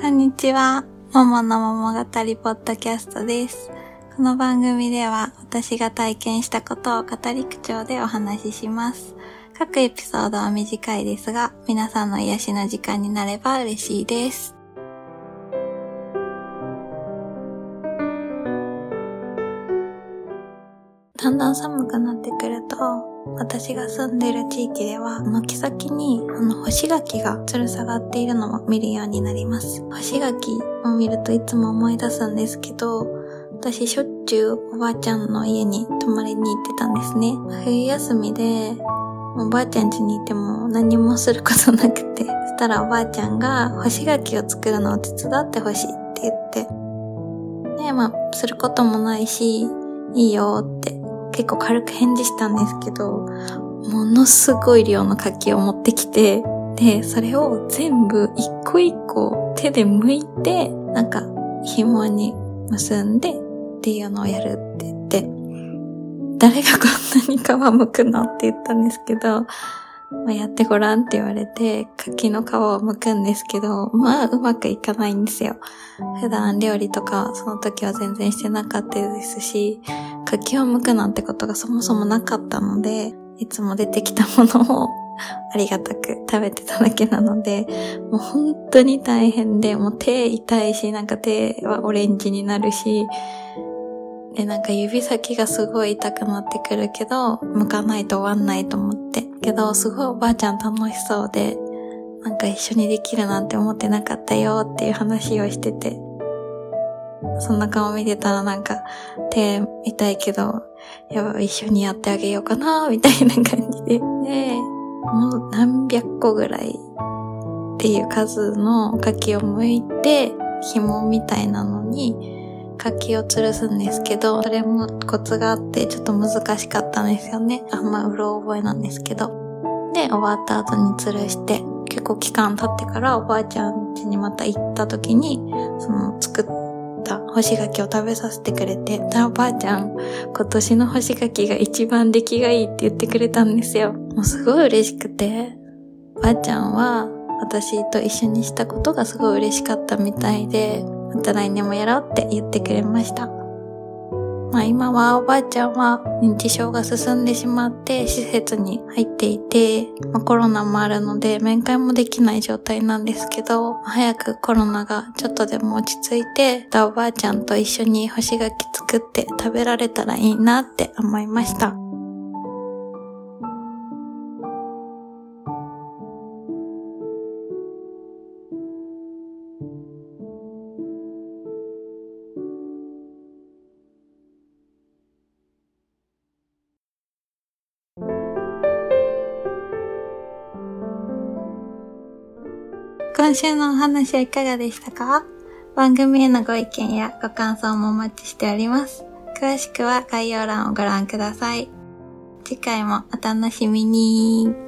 こんにちは。ももの桃語りポッドキャストです。この番組では私が体験したことを語り口調でお話しします。各エピソードは短いですが、皆さんの癒しの時間になれば嬉しいです。だんだん寒くなってくると、私が住んでる地域では、軒先に、あの、干し柿が吊る下がっているのを見るようになります。干し柿を見るといつも思い出すんですけど、私しょっちゅうおばあちゃんの家に泊まりに行ってたんですね。冬休みで、おばあちゃん家にいても何もすることなくて、そしたらおばあちゃんが干し柿を作るのを手伝ってほしいって言って、で、まあ、することもないし、いいよって結構軽く返事したんですけど、ものすごい量の柿を持ってきて、で、それを全部一個一個手で剥いて、なんか紐に結んでっていうのをやるって言って、誰がこんなに皮剥くのって言ったんですけど、まあ、やってごらんって言われて、柿の皮を剥くんですけど、まあうまくいかないんですよ。普段料理とかその時は全然してなかったですし、柿を剥くなんてことがそもそもなかったので、いつも出てきたものを ありがたく食べてただけなので、もう本当に大変で、もう手痛いし、なんか手はオレンジになるし、で、なんか指先がすごい痛くなってくるけど、剥かないと終わんないと思って。けど、すごいおばあちゃん楽しそうで、なんか一緒にできるなんて思ってなかったよっていう話をしてて、そんな顔見てたらなんか手痛いけど、やばい一緒にやってあげようかな、みたいな感じで。で、もう何百個ぐらいっていう数の柿を剥いて、紐みたいなのに柿を吊るすんですけど、それもコツがあってちょっと難しかったんですよね。あんまうろ覚えなんですけど。で、終わった後に吊るして、結構期間経ってからおばあちゃん家にまた行った時に、その作ってた干し柿を食べさせてくれて、たおばあちゃん、今年の干し柿が一番出来がいいって言ってくれたんですよ。もうすごい嬉しくて、ばあちゃんは私と一緒にしたことがすごい嬉しかったみたいで、また来年もやろうって言ってくれました。まあ今はおばあちゃんは認知症が進んでしまって施設に入っていて、まあ、コロナもあるので面会もできない状態なんですけど、早くコロナがちょっとでも落ち着いて、たおばあちゃんと一緒に干し柿作って食べられたらいいなって思いました。今週のお話はいかがでしたか？番組へのご意見やご感想もお待ちしております。詳しくは概要欄をご覧ください。次回もお楽しみに。